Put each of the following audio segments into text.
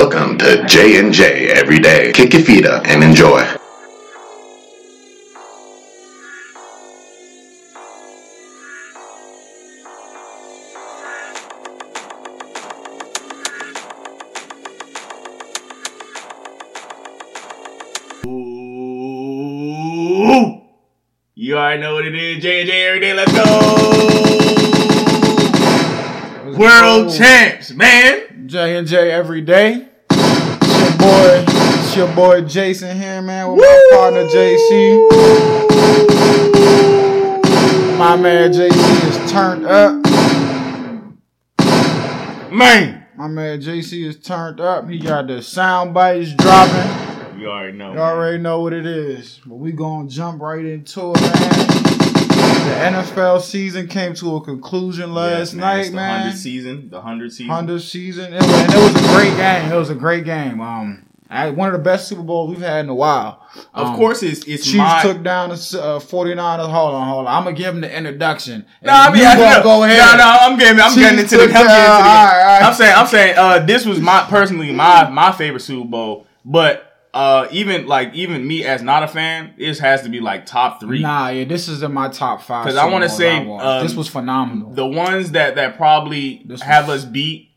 Welcome to J and J Every Day. Kick your feet up and enjoy. Ooh. You already know what it is. J and J every day. Let's go. World champs, man. J and J every day. It's your boy, it's your boy Jason here, man, with my partner JC. My man JC is turned up. Man. My man JC is turned up. He got the sound bites dropping. You already know. You already know what it is. But we gonna jump right into it, man. The NFL season came to a conclusion last Yes, man. night, the man. 100 season. The 100 season. Honda season. And it was a great game. It was a great game. Um, I, one of the best Super Bowls we've had in a while. Of Um, course, it's it's Chiefs my. took down the uh, 49ers. Hold on, hold on. I'm gonna give him the introduction. no, I mean, I, no, go ahead. No, no, I'm getting, I'm getting into the. I'm, into the all right, all right. I'm saying, I'm saying, uh, this was my personally my my favorite Super Bowl, but uh, even like even me as not a fan, this has to be like top three. Nah, yeah, this is in my top five. 'Cause I wanna say, um, this was phenomenal. The ones that that probably This have was- us beat.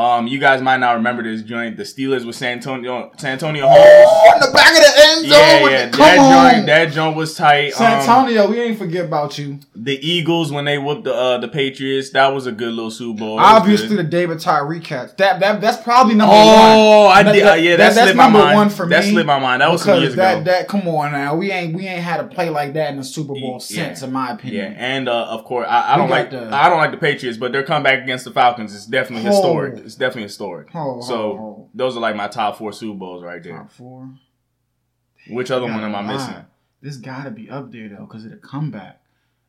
Um, you guys might not remember this joint. The Steelers with Santonio, San Antonio Holmes. in the back of the end zone. Yeah, yeah, the- that on, joint, that joint was tight. San Um, we ain't forget about you. the Eagles when they whooped the uh, the Patriots, that was a good little Super Bowl. Obviously, the David Tyree catch. That that that's probably number Oh, one. I That- did. that- uh, yeah, that, that- that's slipped my number mind. one for that me slipped my mind. That was some because years that ago. that come on now. We ain't we ain't had a play like that in the Super Bowl Yeah. since, in my opinion. yeah, opinion. and uh, of course, I, I don't like the- I don't like the Patriots, but their comeback against the Falcons is definitely Oh. historic. It's definitely historic. Oh, so oh, those are like my top four Super Bowls right there. Top four. Which other one am I missing? This got to be up there though, because of the comeback.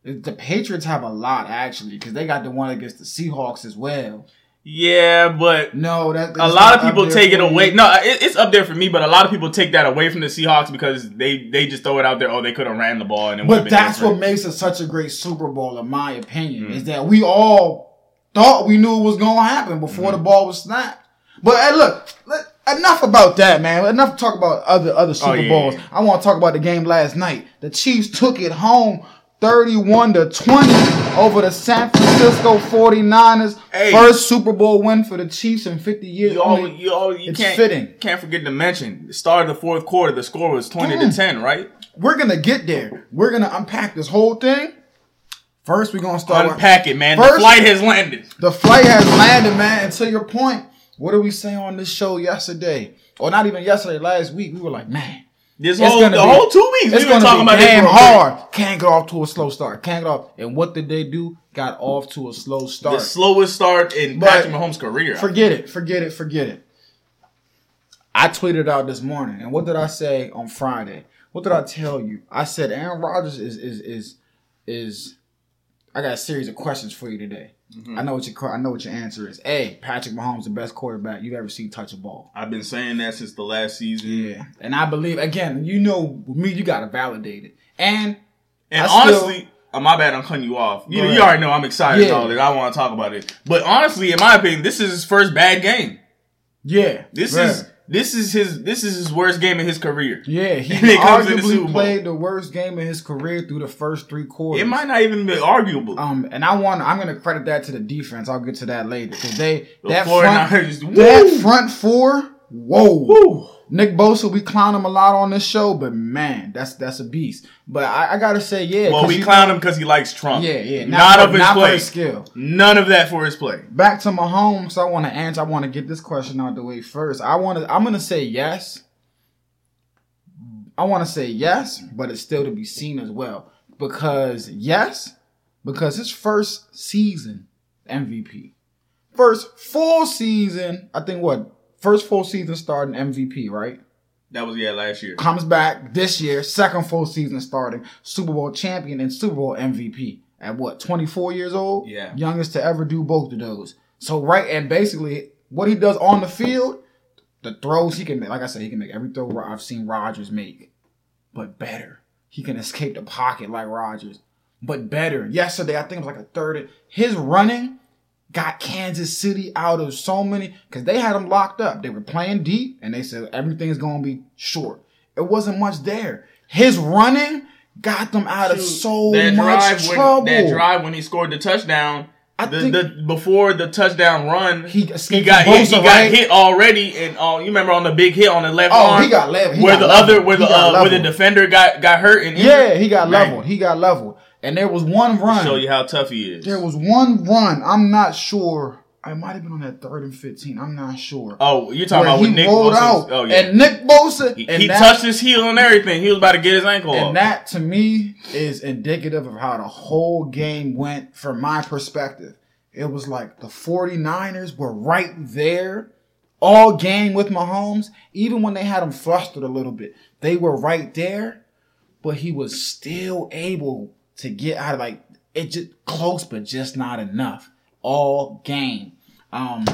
The Patriots have a lot actually, because they got the one against the Seahawks as well. Yeah, but No, that a lot of people take it away. you. No, it, it's up there for me, but a lot of people take that away from the Seahawks because they they just throw it out there. Oh, they could have ran the ball, and it But that's what makes it such a great Super Bowl, in my opinion, Mm. is that we all thought we knew it was going to happen before Mm. the ball was snapped. But hey, look, let- enough about that, man. Enough to talk about other other Super Oh, yeah, Bowls. yeah. I want to talk about the game last night. The Chiefs took it home. 31 to 20 over the San Francisco 49ers. Hey. First Super Bowl win for the Chiefs in 50 years. You, all, you, all, you it's can't fitting. can't forget to mention the start of the fourth quarter. The score was twenty Mm. to ten, right? We're going to get there. We're going to unpack this whole thing. First, we're going to start with- Unpack it, man. the flight has landed. The flight has landed, man. And to your point, what did we say on this show yesterday? Or not even yesterday, last week? We were like, man, This whole the be- whole two weeks it's we been talking be about this damn quick. hard. Can't get off to a slow start. Can't get off. And what did they do? Got off to a slow start. The slowest start in But- Patrick Mahomes' career. Forget it. Forget it. Forget it. I tweeted out this morning, and what did I say on Friday? What did I tell you? I said Aaron Rodgers is is is is. I got a series of questions for you today. Mm-hmm. I know what your I know what your answer is. A. Patrick Mahomes, the best quarterback you've ever seen touch a ball. I've been saying that since the last season. Yeah, and I believe again. You know, me, you got to validate it. And And I still- honestly, uh, my bad, I'm cutting you off. You, you already know I'm excited Yeah. all that. I want to talk about it. But honestly, in my opinion, this is his first bad game. yeah, This right. is this is his this is his worst game in his career. yeah. He when it comes to the arguably played the worst game of his career through the first three quarters. It might not even be arguable. Um, and I want I'm gonna credit that to the defense. I'll get to that later because they The that front 49ers, that front four. Whoa, Woo. Nick Bosa, we clown him a lot on this show, but man, that's that's a beast. But I, I gotta say, yeah. well, we clown him because he likes Trump. Yeah, yeah. Not, for- of his not play. his skill. None of that for his play. Back to Mahomes. I want to answer. I want to get this question out the way first. I want to. I'm gonna say yes. I want to say yes, but it's still to be seen as well. Because yes, because his first season MVP, first full season. I think what first full season starting MVP, right? That was yeah last year. Comes back this year, second full season starting, Super Bowl champion and Super Bowl MVP at what, 24 years old? Yeah. Youngest to ever do both of those. So, right, and basically what he does on the field, the throws he can make, like I said, he can make every throw I've seen Rodgers make, but better. He can escape the pocket like Rodgers, but better. Yesterday, I think it was like a third. His running got Kansas City out of so many because they had them locked up. They were playing deep, and they said everything's going to be short. It wasn't much there. His running got them out of so much drive trouble. when that drive when he scored the touchdown. I the, think- the before the touchdown run, He he, got hit. He got right? hit already, and uh, you remember on the big hit on the left Oh, arm. he got lev- he where got the leveled. other, where the He uh, where the defender got got hurt and yeah, he got Man, leveled. He got leveled. And there was one run. Show you how tough he is. There was one run. I'm not sure. I might have been on that third and fifteen. I'm not sure. oh, you're talking Where about when Nick rolled out, Oh yeah, and Nick Bosa, he, and he that, touched his heel and everything. He was about to get his ankle off. and that to me is indicative of how the whole game went from my perspective. It was like the 49ers were right there all game with Mahomes, even when they had him flustered a little bit. They were right there, but he was still able to get out of like it just close, but just not enough all game. Um,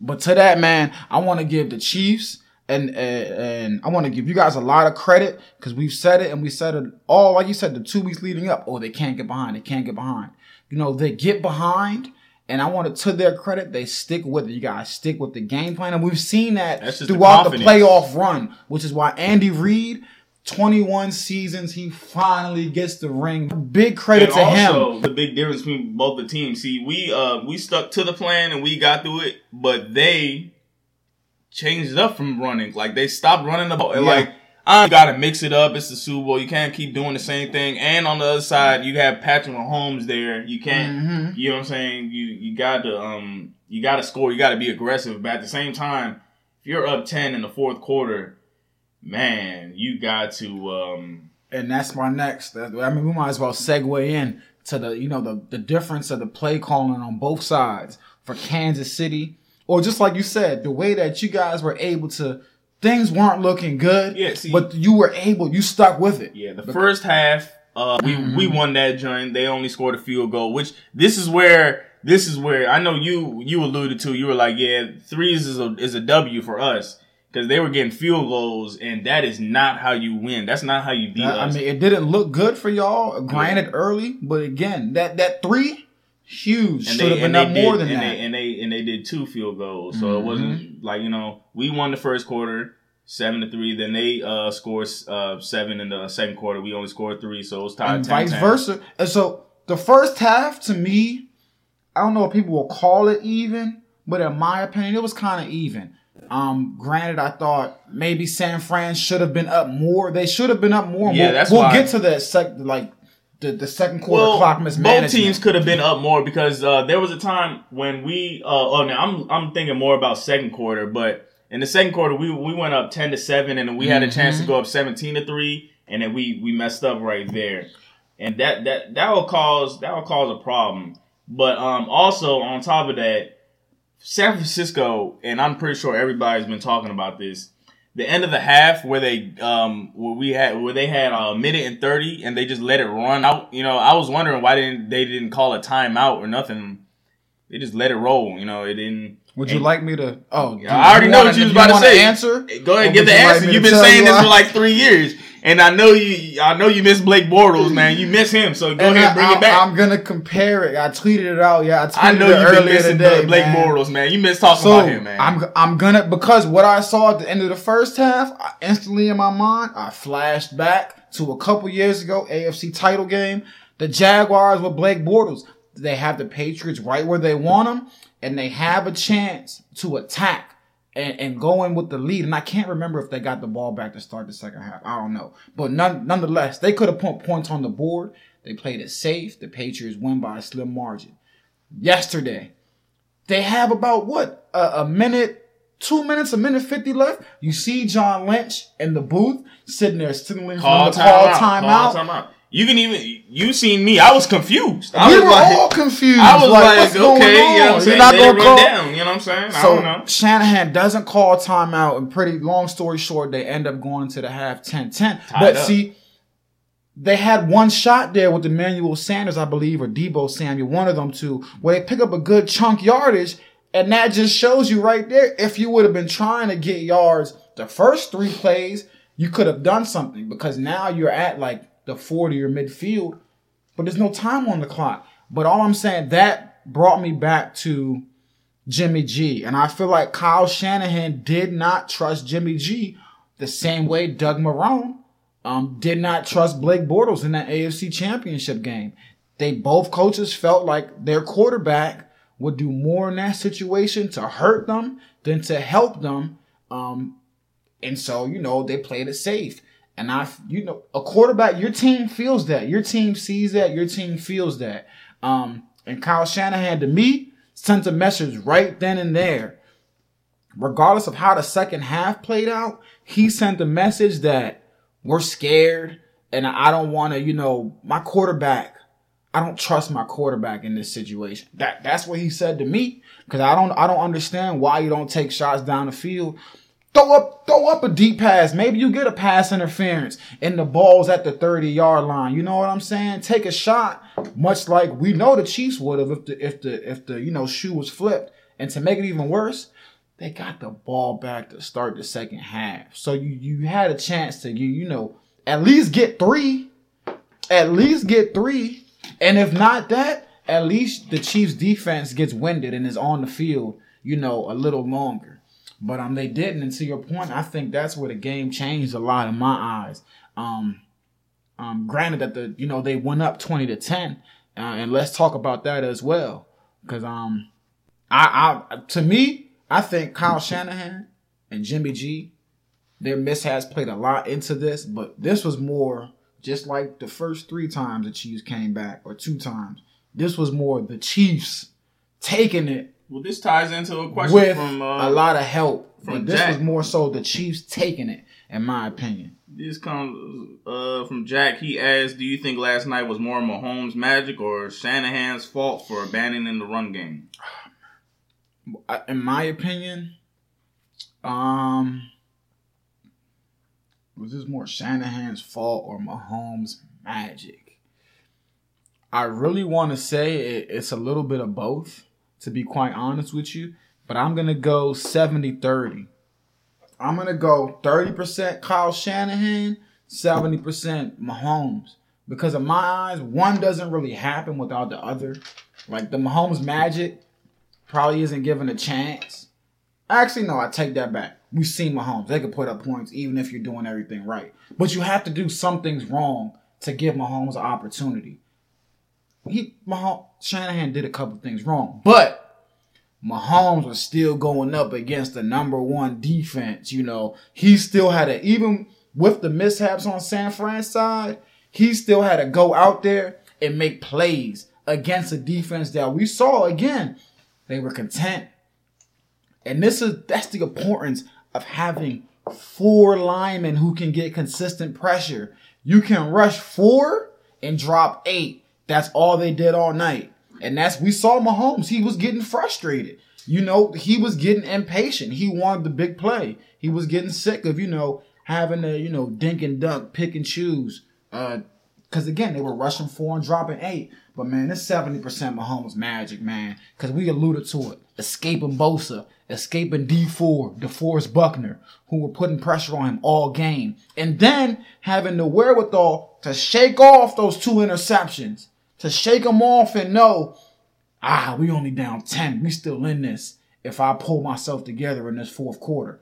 but to that man, I want to give the Chiefs and uh, and I want to give you guys a lot of credit because we've said it and we said it all like you said the two weeks leading up. Oh, they can't get behind. They can't get behind. You know they get behind, and I want it to their credit they stick with it. You guys stick with the game plan, and we've seen that just the throughout the, playoff run, which is why Andy Reid. 21 seasons, he finally gets the ring. Big credit and to him. also the big difference between both the teams. See, we uh we stuck to the plan and we got through it, but they changed up from running. Like they stopped running the ball. And Yeah. Like I gotta mix it up. It's the Super Bowl. You can't keep doing the same thing. And on the other side, you have Patrick Mahomes there. You can't. Mhm. You know what I'm saying? You you got to um you got to score. You got to be aggressive. But at the same time, if you're up ten in the fourth quarter, man, you got to um and that's my next. I mean, we might as well segue in to the you know the the difference of the play calling on both sides for Kansas City, or just like you said, the way that you guys were able to. Things weren't looking good, Yeah, see- but you were able. You stuck with it. Yeah, the first half, uh, we Mm-hmm. we won that joint. They only scored a field goal, which this is where this is where I know you you alluded to. You were like, yeah, threes is a is a W for us because they were getting field goals, and that is not how you win. That's not how you beat I us. I mean, it didn't look good for y'all. Granted, early, but again, that that three, huge. and Should have they, been up more did, than and that. They, and they and they did two field goals, so it Mhm. wasn't like you know we won the first quarter seven to three. Then they uh scored uh seven in the second quarter. We only scored three, so it was tied. and 10-10. vice versa. And so the first half to me, I don't know if people will call it even, but in my opinion, it was kind of even. Um, granted, I thought maybe San Fran should have been up more. They should have been up more. Yeah, we'll, that's we'll why- get to that sec like the, the second quarter clock mismanagement. both teams could have been up more because uh, there was a time when we. Uh, oh, now I'm I'm thinking more about second quarter, but in the second quarter we we went up ten to seven, and we had a chance Mm-hmm. to go up seventeen to three, and then we we messed up right there, and that that that will cause that will cause a problem. But um, also on top of that, San Francisco, and I'm pretty sure everybody's been talking about this. The end of the half where they um where we had where they had a minute and thirty and they just let it run out. You know, I was wondering why didn't they didn't call a timeout or nothing. They just let it roll. You know, it didn't. Would you and- like me to? Oh, I already know what you was about to say. Answer. Go ahead and get the you like answer. You've been saying you this for like three years, and I know you. I know you miss Blake Bortles, man. You miss him, so go And ahead and bring I, it back. I'm gonna compare it. I tweeted it out. Yeah, I tweeted I know it you've been earlier missing today, Blake man. Bortles, man. You miss talking So about him, man. I'm I'm gonna because what I saw at the end of the first half, I, instantly in my mind, I flashed back to a couple years ago, AFC title game, the Jaguars with Blake Bortles. They have the Patriots right where they want them, and they have a chance to attack and, and go in with the lead. And I can't remember if they got the ball back to start the second half. I don't know, but none, nonetheless, they could have put points on the board. They played it safe. The Patriots win by a slim margin. Yesterday, they have about what a, a minute, two minutes, a minute fifty left. You see John Lynch in the booth sitting there, signaling for call time call out. timeout. Timeout. You can even you seen me. I was confused. I we was were like, all confused. I was like, what's going okay, you know what I'm saying? You're not Let gonna call. down. You know what I'm saying? I So don't know. Shanahan doesn't call timeout, and pretty long story short, they end up going into the half 10-10. Tied But up. see, they had one shot there with Emmanuel Sanders, I believe, or Deebo Samuel, one of them two, where they pick up a good chunk yardage, and that just shows you right there. If you would have been trying to get yards the first three plays, you could have done something because now you're at like the 40 or midfield, but there's no time on the clock. But all I'm saying that brought me back to Jimmy G. And I feel like Kyle Shanahan did not trust Jimmy G the same way Doug Marrone um, did not trust Blake Bortles in that AFC championship game. They both coaches felt like their quarterback would do more in that situation to hurt them than to help them. Um, and so, you know, they played it safe. And I, you know, a quarterback, your team feels that. Your team sees that. Your team feels that. Um, and Kyle Shanahan, to me, sent a message right then and there. Regardless of how the second half played out, he sent a message that we're scared and I don't want to, you know, my quarterback. I don't trust my quarterback in this situation. That that's what he said to me because I don't I don't understand why you don't take shots down the field. Throw up throw up a deep pass. Maybe you get a pass interference and the ball's at the 30 yard line. You know what I'm saying? Take a shot, much like we know the Chiefs would have if the if the if the you know shoe was flipped. And to make it even worse, they got the ball back to start the second half. So you you had a chance to you you know at least get three, at least get three, and if not that, at least the Chiefs defense gets winded and is on the field, you know, a little longer. But um, they didn't, and to your point, I think that's where the game changed a lot in my eyes. Um, um, granted that the you know they went up twenty to ten, uh, and let's talk about that as well, because um, I, I to me, I think Kyle Shanahan and Jimmy G, their mishaps played a lot into this, but this was more just like the first three times the Chiefs came back, or two times. This was more the Chiefs taking it Well, this ties into a question with from uh, a lot of help. from But this Jack. was more so the Chiefs taking it, in my opinion. This comes uh, from Jack. He asked, "Do you think last night was more Mahomes' magic or Shanahan's fault for abandoning the run game?" In my opinion, um, was this more Shanahan's fault or Mahomes' magic? I really want to say it, it's a little bit of both, to be quite honest with you, but I'm going to go 70 30. I'm going to go 30% Kyle Shanahan, 70% Mahomes. Because in my eyes, one doesn't really happen without the other. Like the Mahomes magic, probably isn't given a chance. Actually, no, I take that back. We've seen Mahomes. They can put up points even if you're doing everything right. But you have to do some things wrong to give Mahomes an opportunity. He Mahomes, Shanahan did a couple things wrong, but Mahomes was still going up against the number one defense. You know, he still had to even with the mishaps on San Fran's side, he still had to go out there and make plays against a defense that we saw again. They were content. And this is that's the importance of having four linemen who can get consistent pressure. You can rush four and drop eight. That's all they did all night. And that's we saw Mahomes. He was getting frustrated. You know, he was getting impatient. He wanted the big play. He was getting sick of, you know, having to, you know, dink and dunk, pick and choose. Uh, Cause again, they were rushing four and dropping eight. But man, this 70% Mahomes magic, man. Cause we alluded to it. Escaping Bosa, escaping D4, DeForest Buckner, who were putting pressure on him all game. And then having the wherewithal to shake off those two interceptions. To shake them off and know, ah, we only down 10. We still in this. If I pull myself together in this fourth quarter.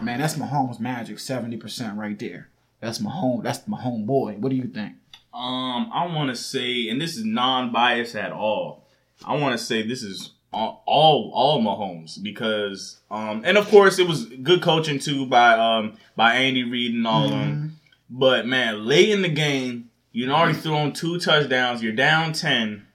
Man, that's Mahomes magic, 70% right there. That's my home. That's my home boy. What do you think? Um, I want to say, and this is non-biased at all. I want to say this is all all, all Mahomes because, um, and of course it was good coaching too by um by Andy Reid and all of them. But man, late in the game, you'd already thrown two touchdowns. You're down ten,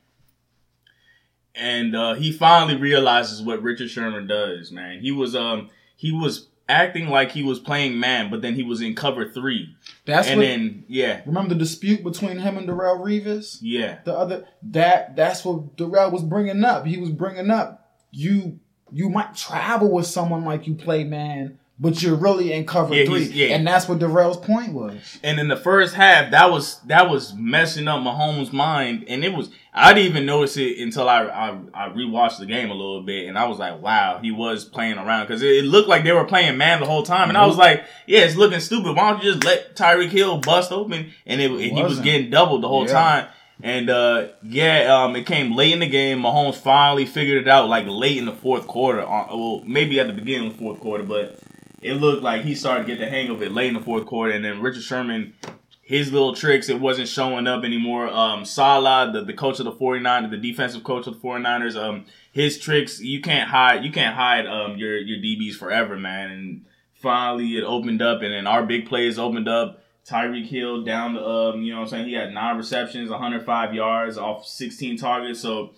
and uh, he finally realizes what Richard Sherman does. Man, he was um he was acting like he was playing man, but then he was in cover three, That's and what. then yeah, remember the dispute between him and Darrelle Revis? yeah. The other that that's what Darrelle was bringing up. He was bringing up you. You might travel with someone like you play man, but you're really in cover Yeah, three, yeah. and that's what Darrelle's point was. And in the first half, that was that was messing up Mahomes' mind, and it was I didn't even notice it until I I, I rewatched the game a little bit, and I was like, wow, he was playing around because it, it looked like they were playing man the whole time, and I was like, yeah, it's looking stupid. Why don't you just let Tyreek Hill bust open? And, it, and he was getting doubled the whole Yeah. time. And uh, yeah, um, it came late in the game. Mahomes finally figured it out, like late in the fourth quarter. Uh, well, maybe at the beginning of the fourth quarter, but it looked like he started to get the hang of it late in the fourth quarter. And then Richard Sherman, his little tricks, it wasn't showing up anymore. Um, Salah, the, the coach of the 49ers, the defensive coach of the 49ers, um, his tricks, you can't hide, you can't hide um your your DBs forever, man. And finally, it opened up, and then our big plays opened up. Tyreek Hill down to, um, you know what I'm saying? He had nine receptions, 105 yards off 16 targets. So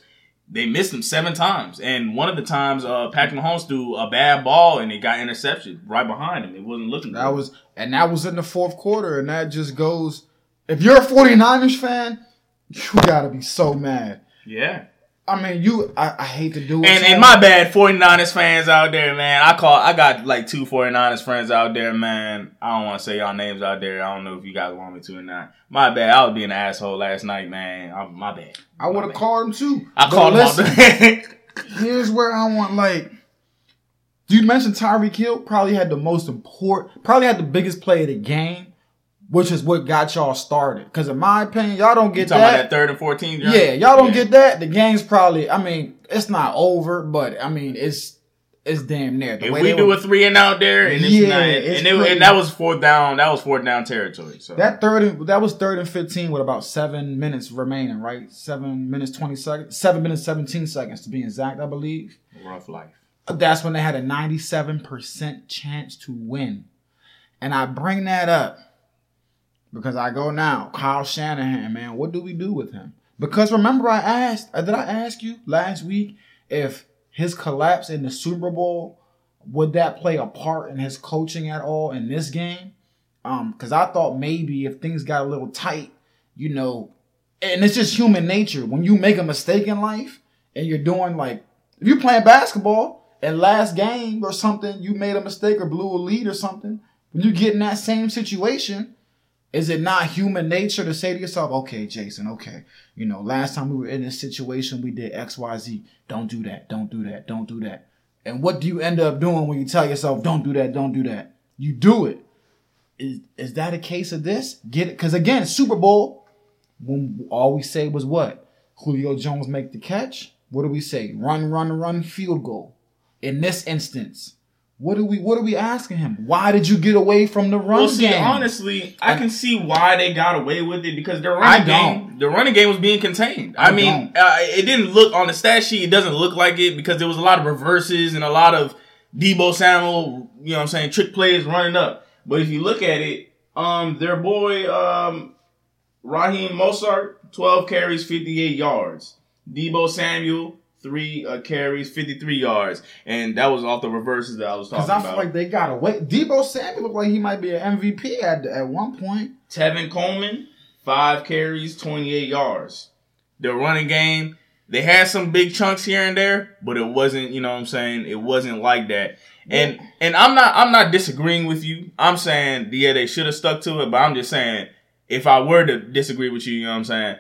they missed him seven times. And one of the times, uh, Patrick Mahomes threw a bad ball and it got intercepted right behind him. It wasn't looking That good. was and that was in the fourth quarter, and that just goes. If you're a 49ers fan, you gotta be so mad. yeah. I mean, you. I, I hate to do it. And, and my bad, 49ers fans out there, man. I call, I got like two 49ers friends out there, man. I don't want to say y'all names out there. I don't know if you guys want me to or not. My bad. I was being an asshole last night, man. I, my bad. I would have called him too. I called listen, him. Here's where I want like. You mentioned Tyreek Hill probably had the most important, probably had the biggest play of the game, which is what got y'all started. Because in my opinion, y'all don't get that. about that third and 14? John? Yeah, y'all don't Yeah. get that. The game's probably. I mean, it's not over, but I mean, it's it's damn near. The If way we do were- a three and out there, and it's Yeah, not, it's and, it, and that was fourth down, that was fourth down territory. So that third, and, that was third and fifteen with about seven minutes remaining, right? Seven minutes twenty seconds, seven minutes seventeen seconds to be exact, I believe. rough life. That's when they had a ninety-seven percent chance to win, and I bring that up because I go now, Kyle Shanahan, man, what do we do with him? Because remember, I asked, uh, did I ask you last week if his collapse in the Super Bowl would that play a part in his coaching at all in this game? Um, because I thought maybe if things got a little tight, you know, and it's just human nature. When you make a mistake in life and you're doing like, if you're playing basketball and last game or something, you made a mistake or blew a lead or something, when you get in that same situation, is it not human nature to say to yourself, okay, Jason, okay, you know, last time we were in this situation, we did X, Y, Z. Don't do that. Don't do that. Don't do that. And what do you end up doing when you tell yourself, don't do that, don't do that? You do it. Is, is that a case of this? Get it? Because again, Super Bowl, when all we say was what? Julio Jones make the catch. What do we say? Run, run, run, field goal. In this instance, what do we what are we asking him? Why did you get away from the run Well, see, game? honestly, I can see why they got away with it because the running game, the running game was being contained. I, I mean, uh, it didn't look on the stat sheet. It doesn't look like it because there was a lot of reverses and a lot of Deebo Samuel, you know, what I'm saying, trick plays running up. But if you look at it, um, their boy, um, Raheem Mostert, 12 carries, 58 yards. Deebo Samuel, three uh, carries, 53 yards, and that was off the reverses that I was talking about. Because I feel like they got away. Deebo Samuel looked like he might be an MVP at at one point. Tevin Coleman, five carries, 28 yards. The running game, they had some big chunks here and there, but it wasn't, you know what I'm saying? It wasn't like that. And and I'm not I'm not disagreeing with you. I'm saying yeah, they should have stuck to it, but I'm just saying if I were to disagree with you, you know what I'm saying?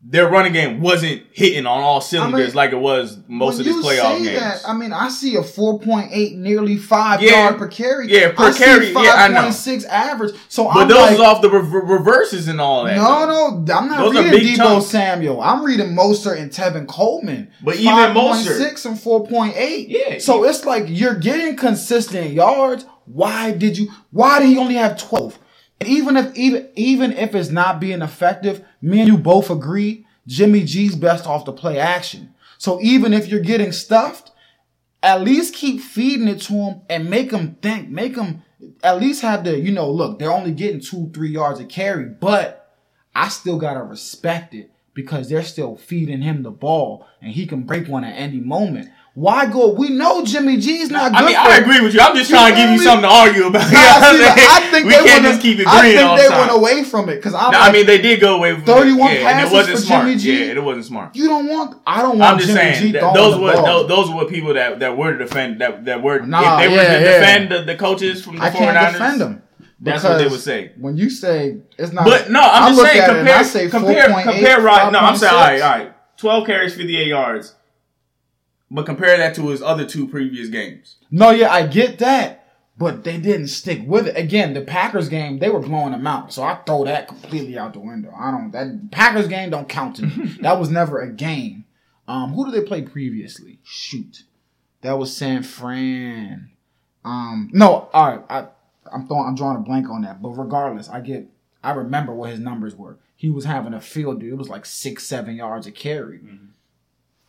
Their running game wasn't hitting on all cylinders like it was most of this playoff games. that, I mean, I see a 4.8, nearly five Yeah. yard per carry. Yeah, per I carry. Yeah, I know. 5.6 average. So but I'm those like, off the rever- reverses and all that. no, no, I'm not Those reading Deebo chunks. Samuel. I'm reading Mostert and Tevin Coleman. But even Mostert- 6 and 4.8. Yeah, So it's like you're getting consistent yards. Why did you? Why did he only have 12? Even if even even if it's not being effective, me and you both agree Jimmy G's best off the play action. So even if you're getting stuffed, at least keep feeding it to him and make him think, make him at least have the, you know, look, they're only getting two, three yards of carry, but I still gotta respect it because they're still feeding him the ball and he can break one at any moment. Why go? We know Jimmy G's not good. I mean, I agree with you. I'm just trying to give you something to argue about. Nah, You know what I'm see. I think we they can't went, just keep I think all they time. went away from it because I'm No, like, I mean, they did go away from 31 it. Yeah, and it passes wasn't for smart. Jimmy G. Yeah, it wasn't smart. you don't want. I don't want I'm just Jimmy saying G that those were those, those were people that, that were to defend that that were Nah, if they were yeah, to yeah. defend the, the coaches from the I 49ers. can't defend them. That's what they would say. When you say it's not, But no, I I'm just saying at it and compare I compare 4.8, compare right. No, I'm saying all right, 5.6. all right. 12 carries, 58 yards. But compare that to his other two previous games. No, yeah, I get that. but they didn't stick with it. Again, the Packers game, they were blowing them out. So I throw that completely out the window. I don't that Packers game don't count to me. that was never a game. Um, who did they play previously? Shoot. That was San Fran. Um, no, all right. I, I'm throwing, I'm drawing a blank on that. But regardless, I get, I remember what his numbers were. He was having a field dude. It was like six, seven yards a carry.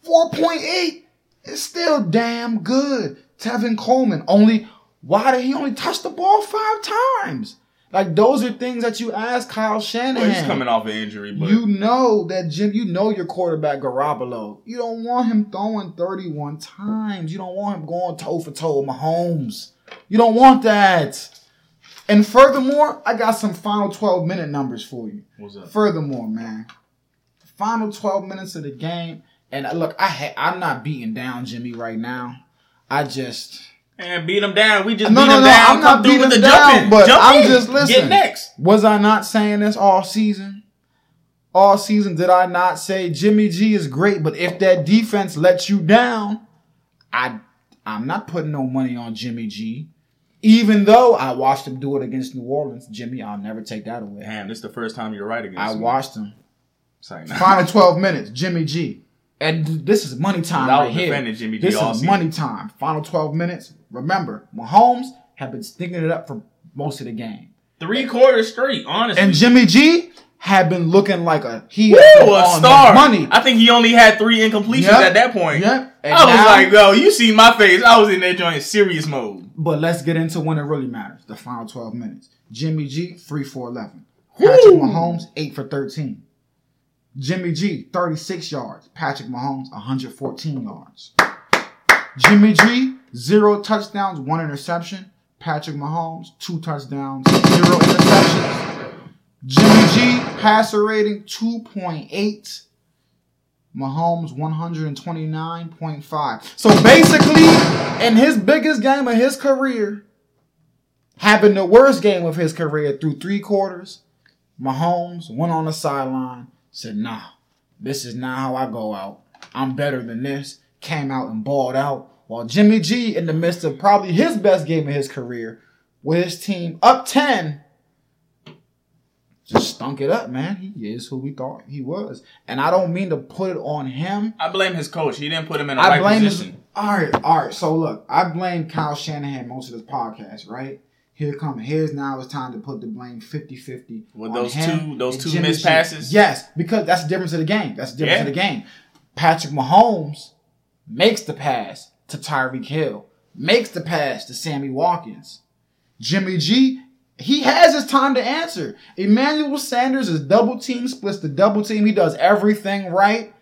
4.8 is still damn good. Tevin Coleman only, why did he only touch the ball five times? Like those are things that you ask Kyle Shanahan. Well, he's coming off an injury, but You know that Jim, you know your quarterback Garoppolo. You don't want him throwing 31 times. You don't want him going toe for toe with Mahomes. You don't want that. And furthermore, I got some final 12 minute numbers for you. what's up? Furthermore, man, final 12 minutes of the game. And look, I ha- I'm not beating down Jimmy right now. I just And beat him down. We just No, beat no, him no, down. I'm not beating with him the down, jumping. but Jump I'm in. just Get listening. next. Was I not saying this all season? All season, did I not say Jimmy G is great, but if that defense lets you down, I I'm not putting no money on Jimmy G. Even though I watched him do it against New Orleans, Jimmy, I'll never take that away. Damn, this is the first time you're right against I me. watched him. Sorry, Final 12 minutes, Jimmy G. And this is money time right here. Jimmy G this is season. money time. Final 12 minutes. Remember, Mahomes have been sticking it up for most of the game. Three quarters straight, honestly. And Jimmy G had been looking like a he Woo, had a on star. money. I think he only had three incompletions Yep. at that point. Yep. And I was now- like, yo, you see my face. I was in that joint serious mode. But let's get into when it really matters. The final 12 minutes. Jimmy G, 3 for 11. Patrick Woo. Mahomes, 8 for 13. Jimmy G, 36 yards. Patrick Mahomes, 114 yards. Jimmy G, 0 touchdowns, 1 interception. Patrick Mahomes, 2 touchdowns, 0 interceptions. Jimmy G, passer rating, 2.8. Mahomes 129.5. So basically, in his biggest game of his career, having the worst game of his career through three quarters, Mahomes went on the sideline, said, nah, this is not how I go out. I'm better than this. Came out and balled out. While Jimmy G, in the midst of probably his best game of his career, with his team up 10, just stunk it up, man. He is who we thought he was. And I don't mean to put it on him. I blame his coach. He didn't put him in the I right blame his. position. All right, all right. So look, I blame Kyle Shanahan most of this podcast, right? Here come here's now it's time to put the blame 50-50 With those two- those two Jimmy missed passes? Yes, because that's the difference of the game. That's the difference Yeah. of the game. Patrick Mahomes makes the pass to Tyreek Hill, makes the pass to Sammy Watkins. Jimmy G, he has his time to answer. Emmanuel Sanders is double team, splits the double team. He does everything right.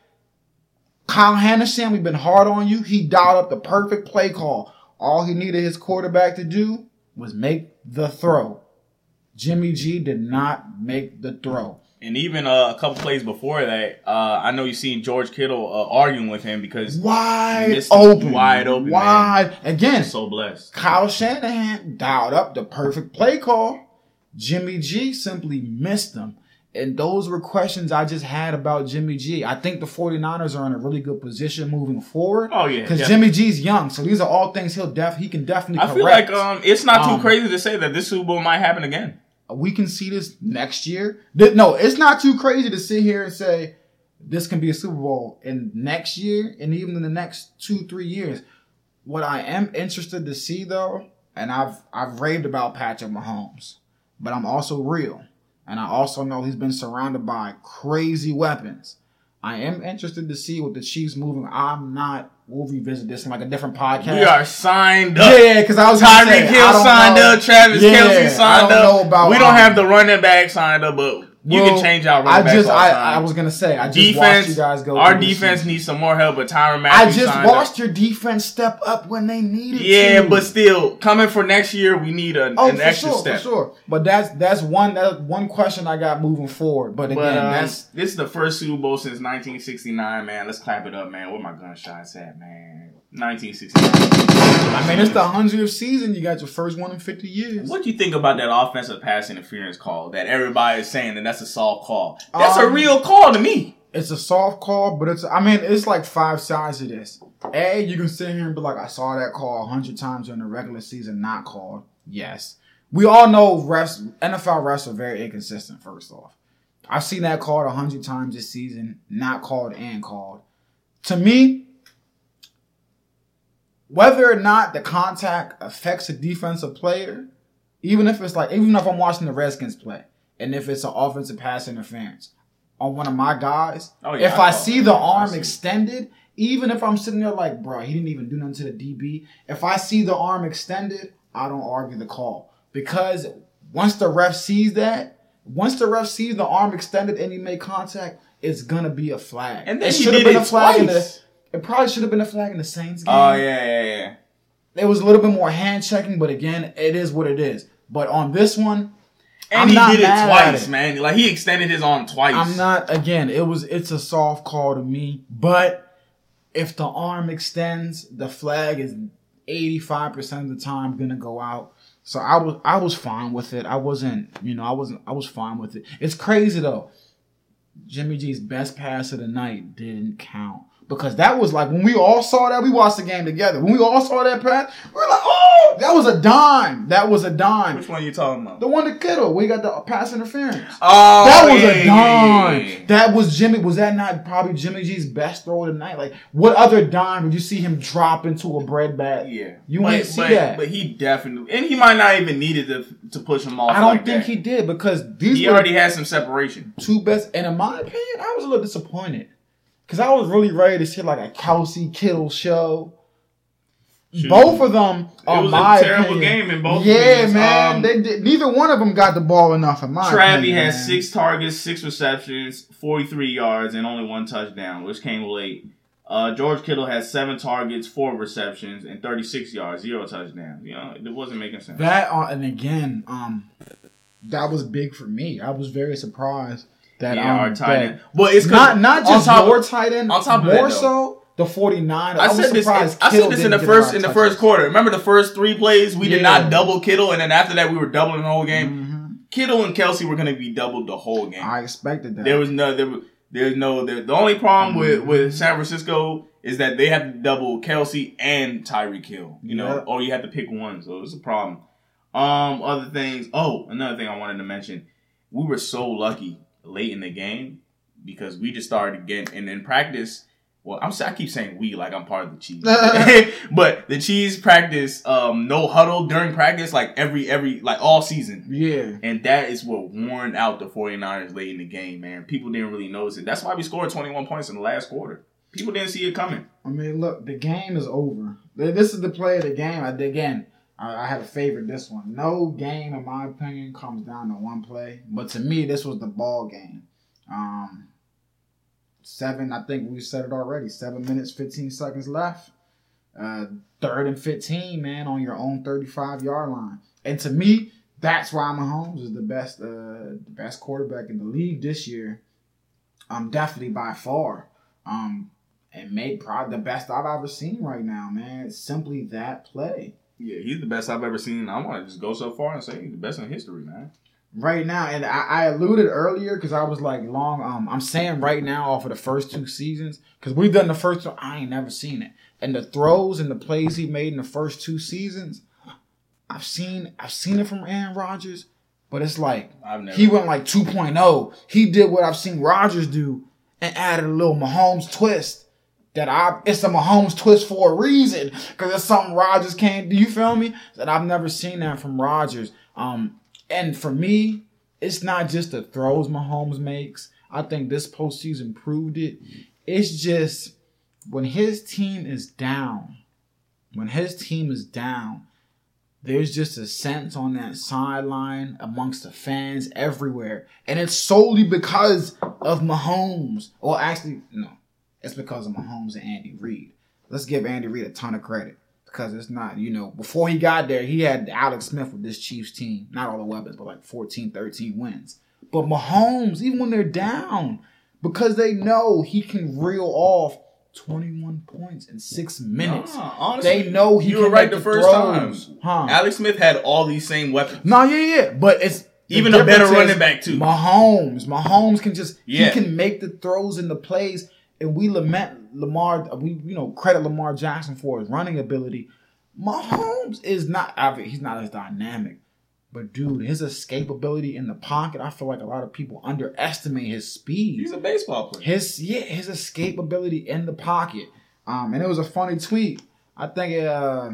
Kyle Shanahan, we've been hard on you. He dialed up the perfect play call. All he needed his quarterback to do was make the throw. Jimmy G did not make the throw. And even uh, a couple plays before that, uh, I know you seen George Kittle uh, arguing with him because Wide open. Wide open, Wide. Again, so blessed. Kyle Shanahan dialed up the perfect play call. Jimmy G simply missed them. And those were questions I just had about Jimmy G. I think the 49ers are in a really good position moving forward. Oh, yeah, Because. Jimmy G's young. So these are all things he'll def he can definitely I feel like um, it's not too Um, crazy to say that this Super Bowl might happen again. we can see this next year. No, it's not too crazy to sit here and say this can be a Super Bowl in next year and even in the next two, three years. What I am interested to see though, and I've I've raved about Patrick Mahomes, but I'm also real. And I also know he's been surrounded by crazy weapons. I am interested to see what the Chiefs moving. I'm not. We'll revisit this in like a different podcast. We are signed up. Yeah, because I was Tyreek Hill signed know. up. Travis Yeah, Kelce I signed don't up. know about, we don't um, have the running back signed up, but you Well, can change our I backs just I. I was gonna say I just defense. watched you guys go. our defense needs some more help, but Tyron I just watched up. your defense step up when they needed it. Yeah, to. but still, coming for next year, we need a, oh, an extra sure, step. for sure. But that's that's one that's one question I got moving forward. But again, But um, that's this is the first Super Bowl since 1969, man. Let's clap it up, man. Where my gunshots at, man? 1969. I mean it's the hundredth season. You got your first one in fifty years. What do you think about that offensive pass interference call that everybody is saying that that's a soft call? That's a Um, real call to me. It's a soft call, but it's I mean it's like five sides of this. A, you can sit here and be like, I saw that call a hundred times during the regular season, not called. Yes. We all know refs, NFL refs are very inconsistent, first off. I've seen that called a hundred times this season, not called and called. To me, whether or not the contact affects a defensive player, even if it's like, even if I'm watching the Redskins play, and if it's an offensive pass interference on one of my guys, Oh, yeah, if I I see the arm see. extended, even if I'm sitting there like, bro, he didn't even do nothing to the DB. If I see the arm extended, I don't argue the call because once the ref sees that, once the ref sees the arm extended and he made contact, it's gonna be a flag. And then it should have been a flag in the. It probably should have been a flag in the Saints oh, game. Oh yeah, yeah, yeah. It was a little bit more hand checking, but again, it is what it is. But on this one, And I'm he not did it twice, it. man. Like he extended his arm twice. I'm not again, it was it's a soft call to me, but if the arm extends, the flag is 85% of the time gonna go out. So I was I was fine with it. I wasn't, you know, I wasn't I was fine with it. It's crazy though. Jimmy G's best pass of the night didn't count. Because that was like when we all saw that, we watched the game together. When we all saw that pass, we were like, oh, that was a dime. That was a dime. Which one are you talking about? The one to Kittle, we got the pass interference. Oh, That was yeah, a dime. yeah, yeah. That was Jimmy. Was that not probably Jimmy G's best throw of the night? Like, what other dime did you see him drop into a bread bag? Yeah, You but, ain't see but, that. But he definitely, and he might not even needed to to push him off. I don't like think that. he did because these He already had some separation. two best. And in my opinion, I was a little disappointed because I was really ready to see like a Kelce Kittle show. Shoot. Both of them, It was my a terrible opinion- game in both. Yeah, opinions. man. Um, they did, neither one of them got the ball enough. In my Travi opinion, had man. six targets, six receptions, 43 yards, and only one touchdown, which came late. Uh, George Kittle had seven targets, four receptions, and 36 yards, zero touchdowns. You know, it wasn't making sense. That uh, and again, um, that was big for me. I was very surprised that yeah, our tight end. Well, it's not not just top your tight end, on top of more that, so the 49. I was said this. surprised I said this in the didn't get a lot first in the touches. first quarter. Remember the first three plays? We did not double Kittle, and then after that, we were doubling the whole game. Mhm. Kittle and Kelce were going to be doubled the whole game. I expected that. There was no there. There's no. There, the only problem with Mm-hmm. with San Francisco is that they have to double Kelce and Tyreek Hill. You know, Yeah. or you have to pick one, so it's a problem. Um, other things. Oh, another thing I wanted to mention. We were so lucky late in the game because we just started getting and in practice. Well, I'm I keep saying we like I'm part of the cheese, but the cheese practice um no huddle during practice like every every like all season. yeah. And that is what worn out the 49ers late in the game, man. People didn't really notice it. That's why we scored 21 points in the last quarter. People didn't see it coming. I mean, look, the game is over. This is the play of the game. I, again, I, I had a favorite this one. No game, in my opinion, comes down to one play. But to me, this was the ball game. Um, seven, I think we said it already. Seven minutes, 15 seconds left. Uh, third and 15, man, on your own 35 yard line. And to me, that's why Mahomes is the best, uh, the best quarterback in the league this year. Um, definitely by far. Um, and made probably the best I've ever seen right now, man. Simply that play. Yeah, he's the best I've ever seen. I want to just go so far and say he's the best in history, man. Right now, and I, I alluded earlier because I was like long. Um, I'm saying right now off of the first two seasons because we've done the first. One, I ain't never seen it, and the throws and the plays he made in the first two seasons, I've seen. I've seen it from Aaron Rodgers, but it's like I've never. he went like 2.0. He did what I've seen Rodgers do and added a little Mahomes twist. That I it's a Mahomes twist for a reason because it's something Rodgers can't do. You feel me? That I've never seen that from Rodgers. Um, and for me, it's not just the throws Mahomes makes. I think this postseason proved it. It's just when his team is down, when his team is down, there's just a sense on that sideline amongst the fans everywhere. And it's solely because of Mahomes. Or actually, no, it's because of Mahomes and Andy Reid. Let's give Andy Reid a ton of credit. Because it's not, you know, before he got there, he had Alex Smith with this Chiefs team. Not all the weapons, but like 14, 13 wins. But Mahomes, even when they're down, because they know he can reel off 21 points in six minutes. Nah, honestly, They know he you can were right make the first throws. time. Huh. Alex Smith had all these same weapons. No, yeah, yeah, but it's the Even a better running back, too. Mahomes, Mahomes can just Yeah. he can make the throws and the plays, and we lament Lamar. We you know credit Lamar Jackson for his running ability. Mahomes is not. I mean, he's not as dynamic, but dude, his escapability in the pocket. I feel like a lot of people underestimate his speed. He's a baseball player. His yeah, his escapability in the pocket. Um, and it was a funny tweet. I think uh,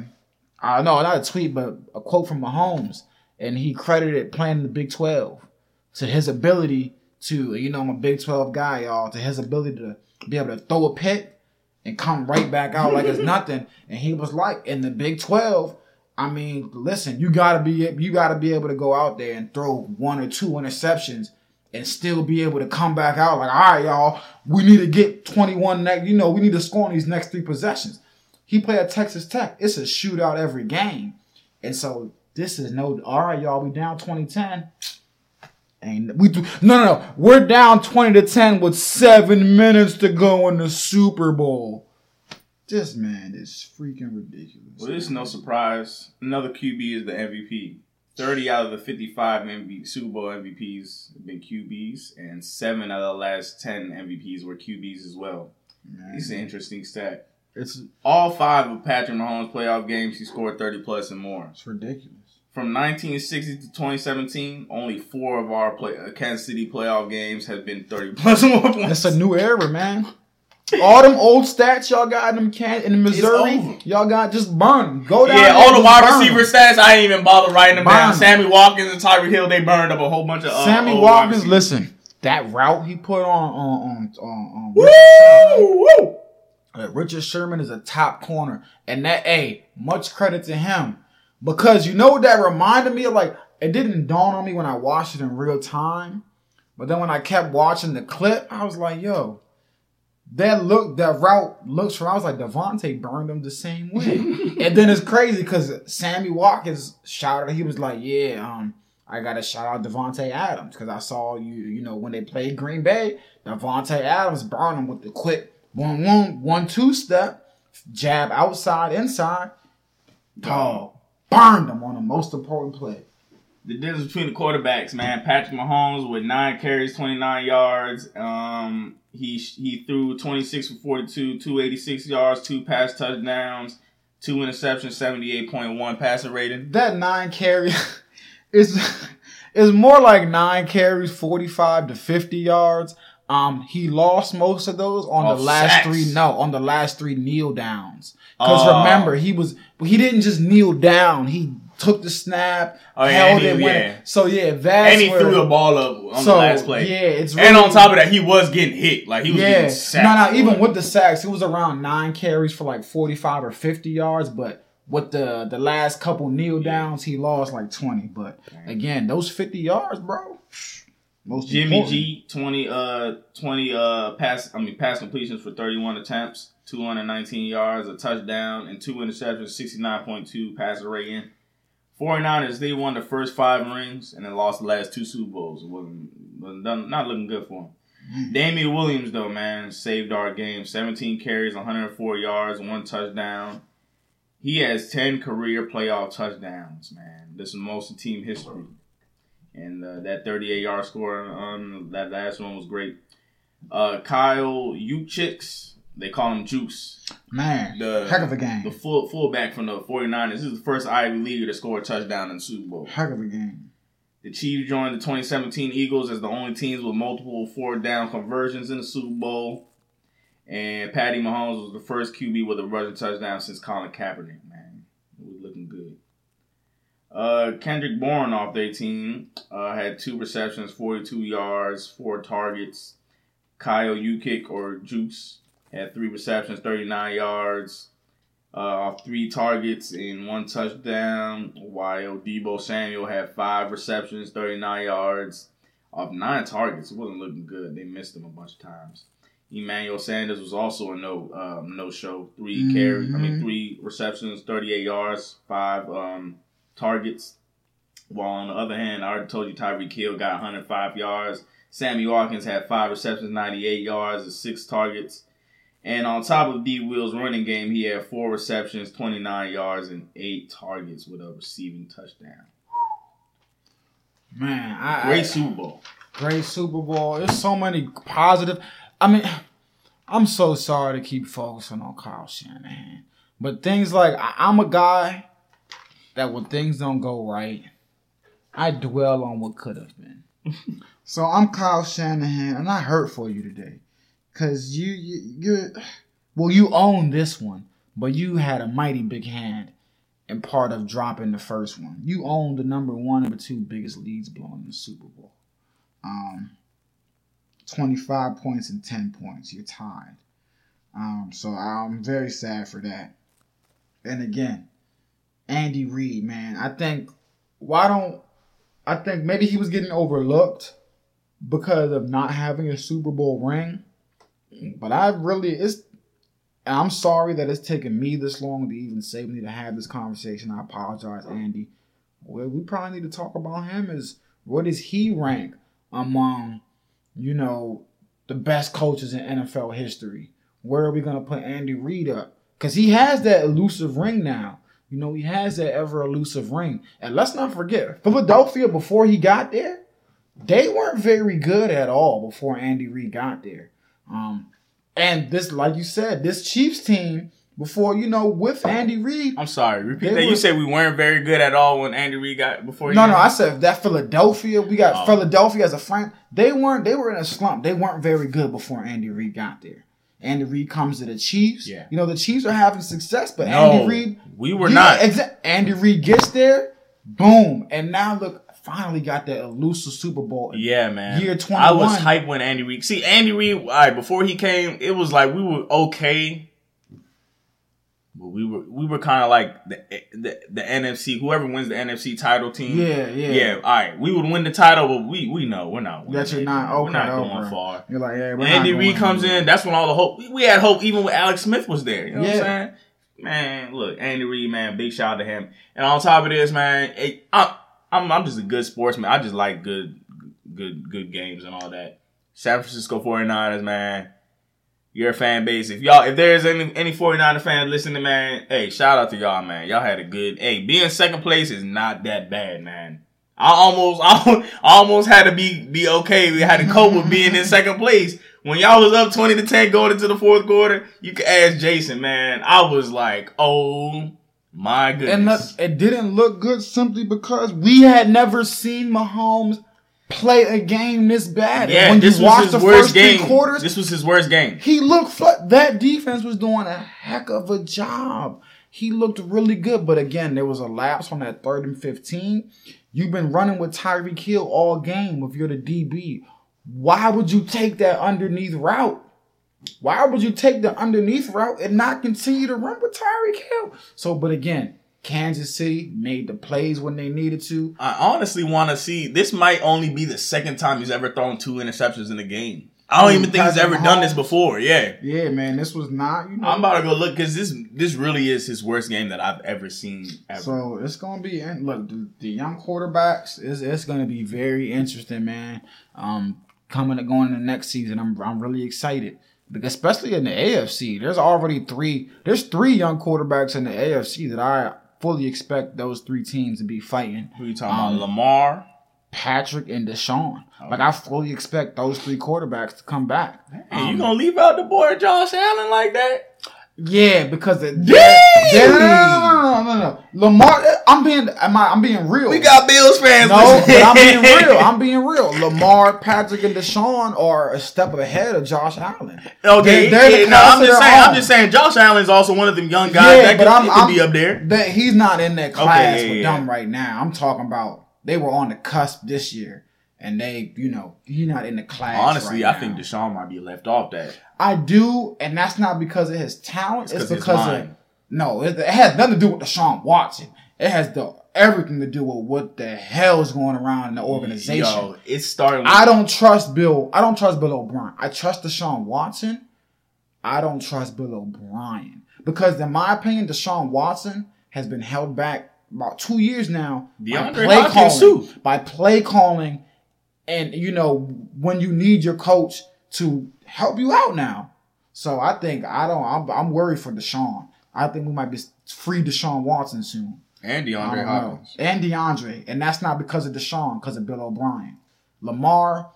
I know not a tweet, but a quote from Mahomes, and he credited playing in the Big Twelve to his ability to, you know, I'm a Big Twelve guy, y'all, to his ability to be able to throw a pick and come right back out like it's nothing. And he was like, in the Big Twelve, I mean, listen, you gotta be you gotta be able to go out there and throw one or two interceptions and still be able to come back out like, all right, y'all, we need to get 21 next, you know, we need to score on these next three possessions. He played at Texas Tech. It's a shootout every game. And so this is no all right, y'all, we down 2010. And we do no no no. We're down 20 to 10 with seven minutes to go in the Super Bowl. This man is freaking ridiculous. Well, it's no surprise. Another QB is the MVP. 30 out of the 55 MVP, Super Bowl MVPs have been QBs, and seven out of the last 10 MVPs were QBs as well. Man, It's an interesting stat. it's All five of Patrick Mahomes' playoff games, he scored 30 plus and more. it's ridiculous. From 1960 to 2017, only four of our play, uh, Kansas City playoff games have been 30 plus more points. It's a new era, man. All them old stats y'all got in them can in Missouri, y'all got just burn. Go down. Yeah, all the wide burn receiver stats, I ain't even bother writing them Burn down. Sammy Watkins and Tyreek Hill, they burned up a whole bunch of uh, Sammy Watkins, listen, that route he put on on on on, on Woo! Richard, Sherman, Woo! uh, Richard Sherman is a top corner, and that a much credit to him because you know what that reminded me of. Like it didn't dawn on me when I watched it in real time, but then when I kept watching the clip, I was like, yo. That look, that route looks from. I was like, Davante burned him the same way, and then it's crazy because Sammy Watkins shouted. He was like, "Yeah, um, I got to shout out Davante Adams because I saw you. You know when they played Green Bay, Davante Adams burned him with the quick one one one two step jab outside inside. Dog burned him on the most important play. The difference between the quarterbacks, man. Patrick Mahomes with nine carries, 29 yards. Um, he he threw 26 for 42, 286 yards, two pass touchdowns, two interceptions, 78.1 passer rating. That nine carry is is more like nine carries, forty five to fifty yards. Um, he lost most of those on Off the last sacks. three. No, on the last three kneel downs. Because Oh. remember, he was he didn't just kneel down. He took the snap, Oh, yeah, held it, he- went. yeah. So yeah, that's and he where, threw the ball up on so, the last play. Yeah, it's and on top of that, he was getting hit. Like he was yeah, getting no, sacked. no. Even with the sacks, it was around nine carries for like forty five or fifty yards. But with the the last couple kneel downs, he lost like twenty. But again, those fifty yards, bro. Most Jimmy important. G 20 uh 20 uh pass I mean pass completions for 31 attempts, 219 yards, a touchdown, and two interceptions, 69.2 passer rating. 49ers, they won the first five rings and then lost the last two Super Bowls. It wasn't, wasn't done, not looking good for them. Damien Williams, though, man, saved our game. 17 carries, 104 yards, one touchdown. He has 10 career playoff touchdowns, man. This is most in team history. And uh, that 38 yard score on that last one was great. Uh, Kyle Juszczyk, they call him Juice. man, The, heck of a game. The full fullback from the 49ers. This is the first Ivy Leaguer to score a touchdown in the Super Bowl. heck of a game. The Chiefs joined the 2017 Eagles as the only teams with multiple four down conversions in the Super Bowl. And Patty Mahomes was the first QB with a rushing touchdown since Colin Kaepernick, man. It was looking good. Uh, Kendrick Bourne off their team uh, had two receptions, 42 yards, four targets. Kyle Juszczyk or Juice had three receptions, 39 yards, uh, off three targets and one touchdown. While Deebo Samuel had five receptions, 39 yards, off nine targets. It wasn't looking good. They missed him a bunch of times. Emmanuel Sanders was also a no um, no show. 3 carries, I mean Mhm. three receptions, 38 yards, five um, targets. While on the other hand, I already told you Tyreek Hill got 105 yards. Sammy Watkins had five receptions, 98 yards, and six targets. And on top of D Will's running game, he had four receptions, 29 yards, and eight targets with a receiving touchdown. Man, I, I Great Super Bowl. great Super Bowl. There's so many positive. I mean, I'm so sorry to keep focusing on Kyle Shanahan, But things like I, I'm a guy that when things don't go right, I dwell on what could have been. so I'm Kyle Shanahan, and I hurt for you today, cause you you you well you own this one, but you had a mighty big hand in part of dropping the first one. You own the number one the two biggest leads blown in the Super Bowl. Um, 25 points and 10 points. You're tied. Um, so I'm very sad for that. And again, Andy Reid, man, I think why don't I think maybe he was getting overlooked because of not having a Super Bowl ring. But I really it's I'm sorry that it's taken me this long to even save me to have this conversation. I apologize, Andy. Well, we probably need to talk about him is what does he rank among, you know, the best coaches in NFL history? Where are we gonna put Andy Reid up? Because he has that elusive ring now. You know, he has that ever elusive ring. And let's not forget, Philadelphia before he got there, they weren't very good at all before Andy Reid got there. Um, and this, like you said, this Chiefs team before you know with Andy Reid. I'm sorry. Repeat that. You was- said we weren't very good at all when Andy Reid got before. he No, no, I said that Philadelphia. We got Oh. Philadelphia as a frank. They weren't. They were in a slump. They weren't very good before Andy Reid got there. Andy Reid comes to the Chiefs. Yeah. You know the Chiefs are having success, but No, Andy Reid. we were Yeah, not. exa- Andy Reid gets there, boom, and now look, finally got that elusive Super Bowl. Yeah, man. Year I was 21. hyped when Andy Reid. See, Andy Reid. All right, before he came, it was like we were okay, but we were we were kind of like the, the the NFC. Whoever wins the NFC title team. Yeah, yeah. yeah. All right, we would win the title, but we we know we're not. winning That you're not We're okay. not over. going far. You're like, yeah. When Andy Reid comes in, that's when all the hope. We, we had hope even when Alex Smith was there. You know what I'm saying? Man, look, Andy Reid, man, big shout out to him. And on top of this, man, it, I'm, I'm I'm just a good sportsman. I just like good good good games and all that. San Francisco 49ers, man. Your fan base. If y'all if there's any any 49er fans listening, man, hey, shout out to y'all, man. Y'all had a good hey, being second place is not that bad, man. I almost I almost had to be be okay. We had to cope with being in second place. When y'all was up 20 to 10 going into the fourth quarter, you could ask Jason, man. I was like, oh my And goodness. it didn't look good simply because we had never seen Mahomes play a game this bad. Yeah, when this you was watch his the worst first game. three quarters, This was his worst game. he looked flat. That defense was doing a heck of a job. He looked really good, but again, there was a lapse on that third and fifteen. You've been running with Tyreek Hill all game. If you're the DB, why would you take that underneath route? Why would you take the underneath route and not continue to run with Tyreek Hill? So, but again, Kansas City made the plays when they needed to. I honestly want to see. This might only be the second time he's ever thrown two interceptions in a game. I don't even think he's ever done this before. Yeah, Yeah, man, this was not. You know, I'm about to go look because this this really is his worst game that I've ever seen. Ever. So it's gonna be and look the, the young quarterbacks is it's gonna be very interesting, man. Um, coming and going in the next season, I'm I'm really excited because especially in the AFC, there's already three there's three young quarterbacks in the AFC that I fully expect those three teams to be fighting. Who you talking Um, about? Lamar. Patrick and Deshaun. Like I fully expect those three quarterbacks to come back. Hey, you Um, gonna leave out the boy Josh Allen like that? Yeah, because it, Dang! Yeah, no, no, no, no, no. Lamar, I'm being, am I, I'm being real. We got Bills fans. No, but I'm being real. I'm being real. Lamar, Patrick, and Deshaun are a step ahead of Josh Allen. Okay, They're- they're the no, I'm just saying. own. I'm just saying. Josh Allen's also one of them young guys that could, he could be up there. That he's not in that class yeah, with yeah. them right now. I'm talking about they were on the cusp this year, and they, you know, he's not in the class. Honestly, right I think. Deshaun might be left off that. I do, and that's not because of his talent. It's, his because of no. It, it has nothing to do with Deshaun Watson. It has the everything to do with what the hell is going around in the organization. Yo, it's starting. I don't trust Bill. I don't trust Bill O'Brien. I trust Deshaun Watson. I don't trust Bill O'Brien because, in my opinion, Deshaun Watson has been held back about two years now DeAndre Hopkins, calling, too. by play calling, and you know when you need your coach to help you out now. So I think I don't. I'm, I'm worried for Deshaun. I think we might be free Deshaun Watson soon. and DeAndre know. Hopkins. And DeAndre. And that's not because of Deshaun, because of Bill O'Brien. Lamar,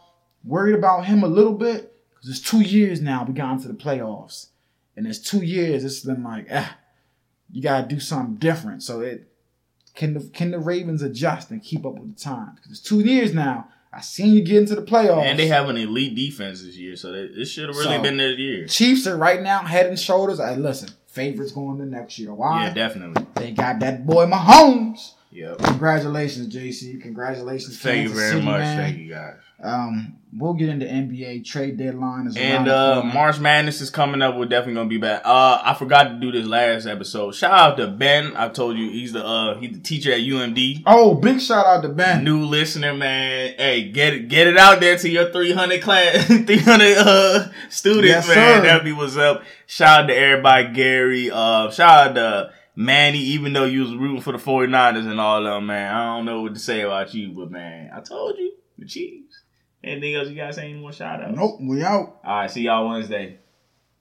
worried about him a little bit, because it's two years now we got into the playoffs. And it's two years, it's been like, eh. you gotta do something different. So it can the can the Ravens adjust and keep up with the times? Because it's two years now. I seen you get into the playoffs. And they have an elite defense this year, so it should have really So- been their year. Chiefs are right now head and shoulders. I listen, favorites going to next year. Why? Yeah, definitely. They got that boy Mahomes. Yep. Congratulations, JC. Congratulations, Thank you very City, much. man. Thank you guys. Um, we'll get into NBA trade deadline as well. And uh March Madness is coming up. We're definitely gonna be back. Uh I forgot to do this last episode. Shout out to Ben. I told you he's the uh he's the teacher at UMD. Oh, big shout out to Ben. New listener, man. Hey, get it get it out there to your 300 class 300 uh students, Yes, man. sir. That'd be what's up. Shout out to everybody, Gary. Uh shout out to Manny, even though you was rooting for the 49ers and all of them, man. I don't know what to say about you, but man, I told you, the Chiefs. Anything else you guys say any more shout outs? Nope, we out. All right, see y'all Wednesday.